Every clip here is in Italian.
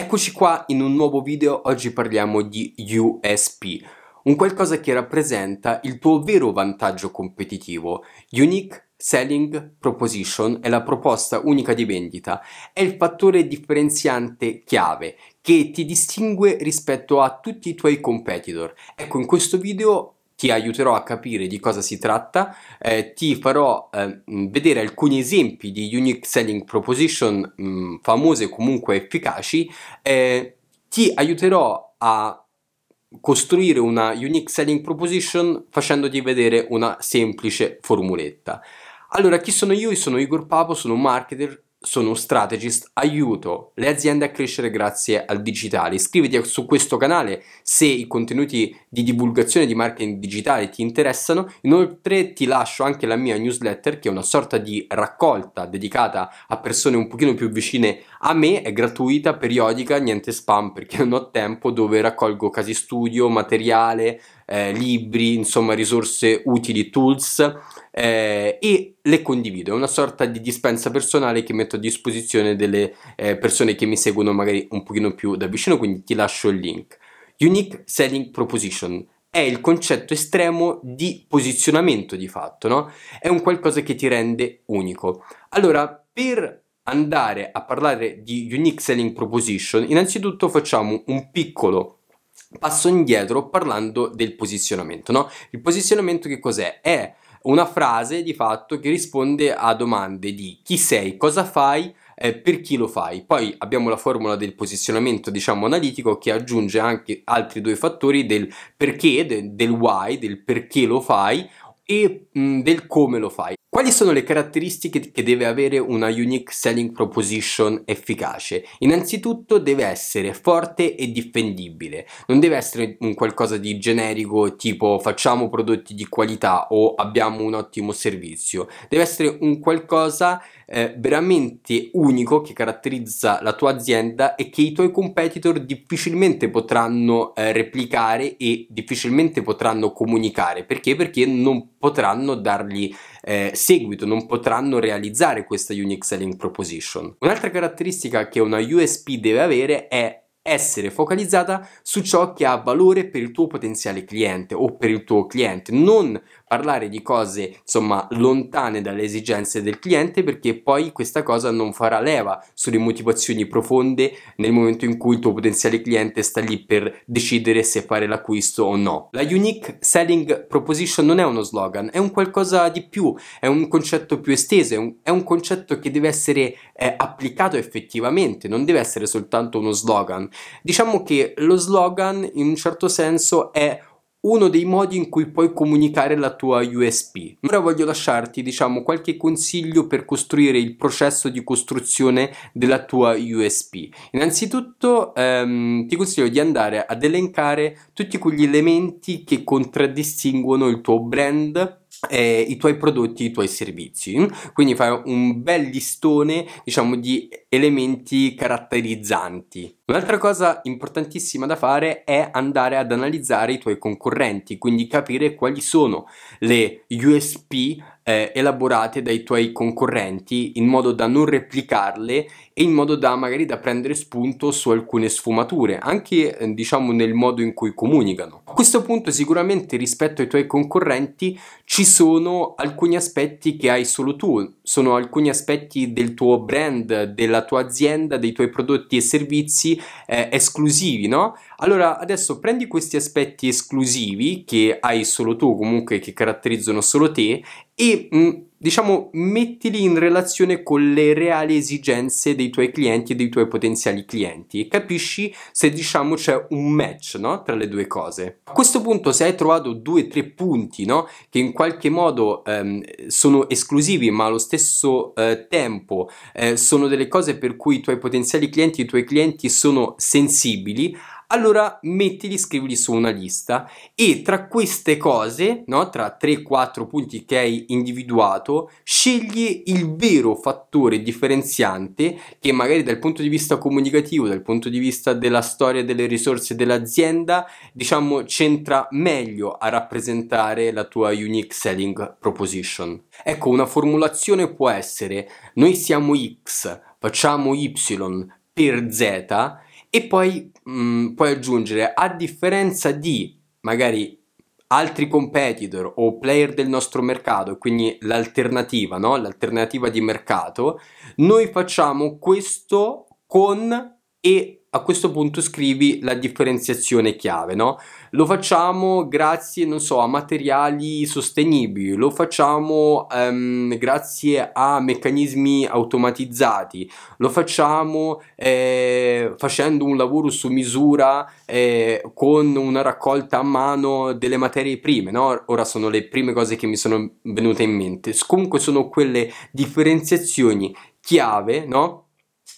Eccoci qua in un nuovo video, oggi parliamo di USP, un qualcosa che rappresenta il tuo vero vantaggio competitivo. Unique Selling Proposition è la proposta unica di vendita, è il fattore differenziante chiave che ti distingue rispetto a tutti i tuoi competitor. Ecco, in questo video ti aiuterò a capire di cosa si tratta, eh, ti farò eh, vedere alcuni esempi di unique selling proposition mh, famose comunque efficaci, eh, ti aiuterò a costruire una unique selling proposition facendoti vedere una semplice formuletta. Allora, chi sono? Io sono Igor Papo, sono un marketer sono un strategist, aiuto le aziende a crescere grazie al digitale. Iscriviti su questo canale se i contenuti di divulgazione di marketing digitale ti interessano. Inoltre ti lascio anche la mia newsletter che è una sorta di raccolta dedicata a persone un pochino più vicine a me, è gratuita, periodica, niente spam perché non ho tempo, dove raccolgo casi studio, materiale, eh, libri, insomma risorse utili, tools eh, e le condivido. È una sorta di dispensa personale che metto a disposizione delle eh, persone che mi seguono magari un pochino più da vicino, quindi ti lascio il link. Unique Selling Proposition è il concetto estremo di posizionamento di fatto, no? È un qualcosa che ti rende unico. Allora, per andare a parlare di Unique Selling Proposition, innanzitutto facciamo un piccolo passo indietro parlando del posizionamento, no? Il posizionamento che cos'è? È una frase di fatto che risponde a domande di chi sei, cosa fai, eh, per chi lo fai. Poi abbiamo la formula del posizionamento, diciamo, analitico che aggiunge anche altri due fattori del perché, de, del why, del perché lo fai e mh, del come lo fai. Quali sono le caratteristiche che deve avere una unique selling proposition efficace? Innanzitutto deve essere forte e difendibile, non deve essere un qualcosa di generico tipo facciamo prodotti di qualità o abbiamo un ottimo servizio, deve essere un qualcosa eh, veramente unico che caratterizza la tua azienda e che i tuoi competitor difficilmente potranno eh, replicare e difficilmente potranno comunicare. Perché? Perché non potranno dargli eh, seguito, non potranno realizzare questa unique selling proposition. Un'altra caratteristica che una USP deve avere è essere focalizzata su ciò che ha valore per il tuo potenziale cliente o per il tuo cliente, non parlare di cose insomma lontane dalle esigenze del cliente perché poi questa cosa non farà leva sulle motivazioni profonde nel momento in cui il tuo potenziale cliente sta lì per decidere se fare l'acquisto o no. La unique selling proposition non è uno slogan, è un qualcosa di più, è un concetto più esteso, è un, è un concetto che deve essere eh, applicato effettivamente, non deve essere soltanto uno slogan. Diciamo che lo slogan in un certo senso è uno dei modi in cui puoi comunicare la tua USP. Ora voglio lasciarti, diciamo, qualche consiglio per costruire il processo di costruzione della tua USP. Innanzitutto ehm, ti consiglio di andare ad elencare tutti quegli elementi che contraddistinguono il tuo brand eh, i tuoi prodotti, i tuoi servizi. Quindi fai un bel listone, diciamo, di elementi caratterizzanti. Un'altra cosa importantissima da fare è andare ad analizzare i tuoi concorrenti, quindi capire quali sono le USP eh, elaborate dai tuoi concorrenti in modo da non replicarle e in modo da magari da prendere spunto su alcune sfumature, anche eh, diciamo nel modo in cui comunicano. A questo punto sicuramente rispetto ai tuoi concorrenti ci sono alcuni aspetti che hai solo tu, sono alcuni aspetti del tuo brand, della tua azienda, dei tuoi prodotti e servizi eh, esclusivi, no? Allora adesso prendi questi aspetti esclusivi che hai solo tu, comunque che caratterizzano solo te e mm, diciamo mettili in relazione con le reali esigenze dei tuoi clienti e dei tuoi potenziali clienti e capisci se diciamo c'è un match no? tra le due cose. A questo punto se hai trovato due o tre punti no? che in qualche modo ehm, sono esclusivi ma allo stesso eh, tempo eh, sono delle cose per cui i tuoi potenziali clienti e i tuoi clienti sono sensibili, allora mettili, scrivili su una lista e tra queste cose, no, tra 3-4 punti che hai individuato, scegli il vero fattore differenziante che magari dal punto di vista comunicativo, dal punto di vista della storia delle risorse dell'azienda, diciamo c'entra meglio a rappresentare la tua unique selling proposition. Ecco, una formulazione può essere noi siamo X, facciamo Y per Z e poi mh, mm, puoi aggiungere a differenza di magari altri competitor o player del nostro mercato, quindi l'alternativa, no? L'alternativa di mercato, noi facciamo questo con e a questo punto scrivi la differenziazione chiave, no? Lo facciamo grazie, non so, a materiali sostenibili, lo facciamo um, grazie a meccanismi automatizzati, lo facciamo eh, facendo un lavoro su misura eh, con una raccolta a mano delle materie prime, no? Ora sono le prime cose che mi sono venute in mente. Comunque sono quelle differenziazioni chiave, no?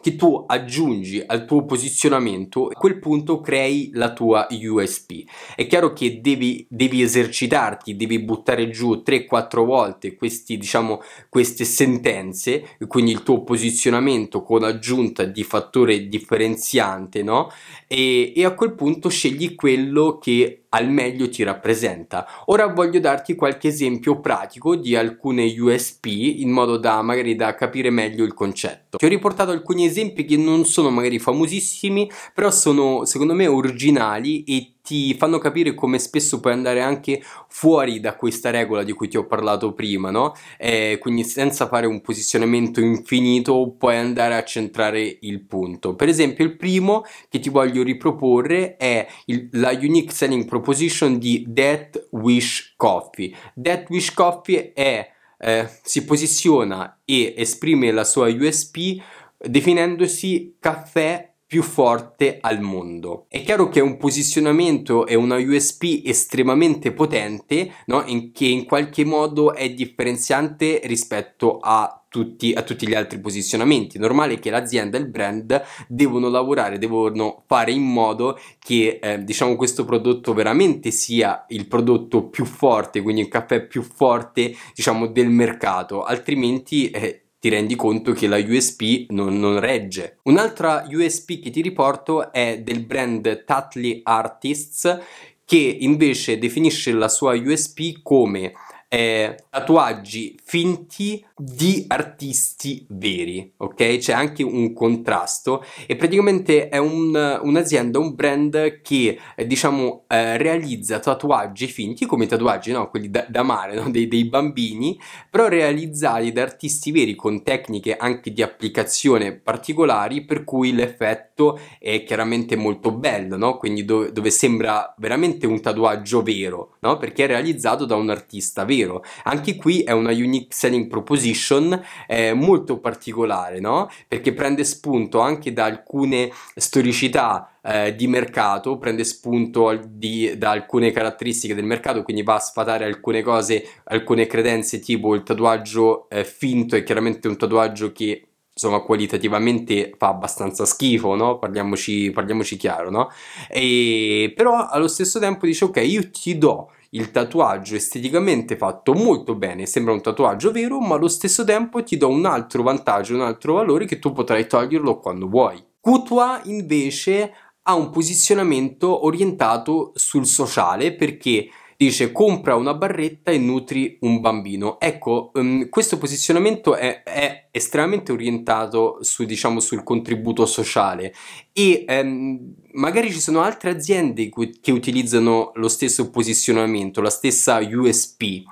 Che tu aggiungi al tuo posizionamento, a quel punto crei la tua USP. È chiaro che devi, devi esercitarti, devi buttare giù 3-4 volte questi, diciamo, queste sentenze, quindi il tuo posizionamento con aggiunta di fattore differenziante, no? E, e a quel punto scegli quello che al meglio ti rappresenta. Ora voglio darti qualche esempio pratico di alcune USP in modo da magari da capire meglio il concetto. Ti ho riportato alcuni esempi che non sono magari famosissimi, però sono secondo me originali e ti fanno capire come spesso puoi andare anche fuori da questa regola di cui ti ho parlato prima, no? Eh, quindi senza fare un posizionamento infinito puoi andare a centrare il punto. Per esempio il primo che ti voglio riproporre è il, la Unique Selling Proposition di Death Wish Coffee. Death Wish Coffee è, eh, si posiziona e esprime la sua USP definendosi caffè più forte al mondo. È chiaro che è un posizionamento e una USP estremamente potente, no? in, che in qualche modo è differenziante rispetto a tutti, a tutti, gli altri posizionamenti. È normale che l'azienda e il brand devono lavorare, devono fare in modo che eh, diciamo questo prodotto veramente sia il prodotto più forte, quindi il caffè più forte diciamo del mercato, altrimenti eh, ti rendi conto che la USP non, non regge. Un'altra USP che ti riporto è del brand Tatley Artists che invece definisce la sua USP come eh, tatuaggi finti di artisti veri, ok? C'è anche un contrasto e praticamente è un, un'azienda, un brand che eh, diciamo eh, realizza tatuaggi finti come tatuaggi, no? Quelli da, da mare, no? dei, dei bambini, però realizzati da artisti veri con tecniche anche di applicazione particolari per cui l'effetto è chiaramente molto bello, no? Quindi dove, dove sembra veramente un tatuaggio vero, no? Perché è realizzato da un artista vero vero. Anche qui è una unique selling proposition eh, molto particolare, no? Perché prende spunto anche da alcune storicità eh, di mercato, prende spunto di, da alcune caratteristiche del mercato, quindi va a sfatare alcune cose, alcune credenze, tipo il tatuaggio eh, finto è chiaramente un tatuaggio che insomma qualitativamente fa abbastanza schifo, no? Parliamoci, parliamoci chiaro, no? E, però allo stesso tempo dice ok, io ti do il tatuaggio esteticamente fatto molto bene, sembra un tatuaggio vero, ma allo stesso tempo ti do un altro vantaggio, un altro valore che tu potrai toglierlo quando vuoi. Kutua invece ha un posizionamento orientato sul sociale perché dice compra una barretta e nutri un bambino. Ecco, um, questo posizionamento è, è, estremamente orientato su, diciamo, sul contributo sociale e um, magari ci sono altre aziende che utilizzano lo stesso posizionamento, la stessa USP.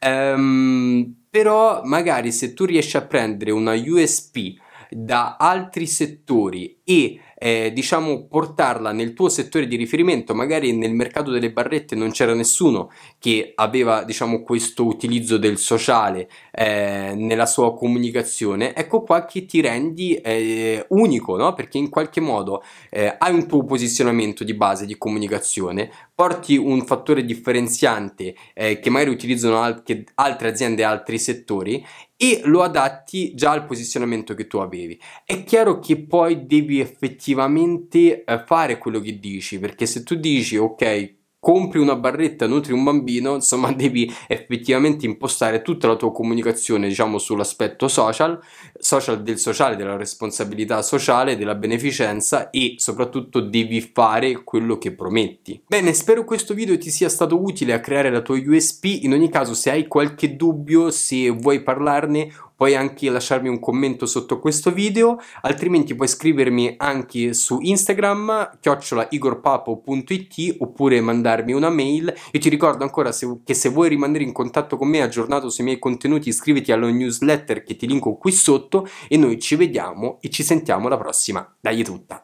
Um, ehm, però magari se tu riesci a prendere una USP da altri settori e eh, diciamo portarla nel tuo settore di riferimento magari nel mercato delle barrette non c'era nessuno che aveva diciamo questo utilizzo del sociale eh, nella sua comunicazione ecco qua che ti rendi eh, unico no? perché in qualche modo eh, hai un tuo posizionamento di base di comunicazione porti un fattore differenziante eh, che magari utilizzano al- altre aziende altri settori e lo adatti già al posizionamento che tu avevi. È chiaro che poi devi effettivamente eh, fare quello che dici, perché se tu dici ok, compri una barretta, nutri un bambino, insomma devi effettivamente impostare tutta la tua comunicazione, diciamo, sull'aspetto social, social del sociale, della responsabilità sociale, della beneficenza e soprattutto devi fare quello che prometti. Bene, spero questo video ti sia stato utile a creare la tua USP, in ogni caso se hai qualche dubbio, se vuoi parlarne puoi anche lasciarmi un commento sotto questo video, altrimenti puoi scrivermi anche su Instagram, chiocciolaigorpapo.it oppure mandarmi una mail. Io ti ricordo ancora se, che se vuoi rimanere in contatto con me, aggiornato sui miei contenuti, iscriviti alla newsletter che ti linko qui sotto e noi ci vediamo e ci sentiamo la prossima. Dai tutta!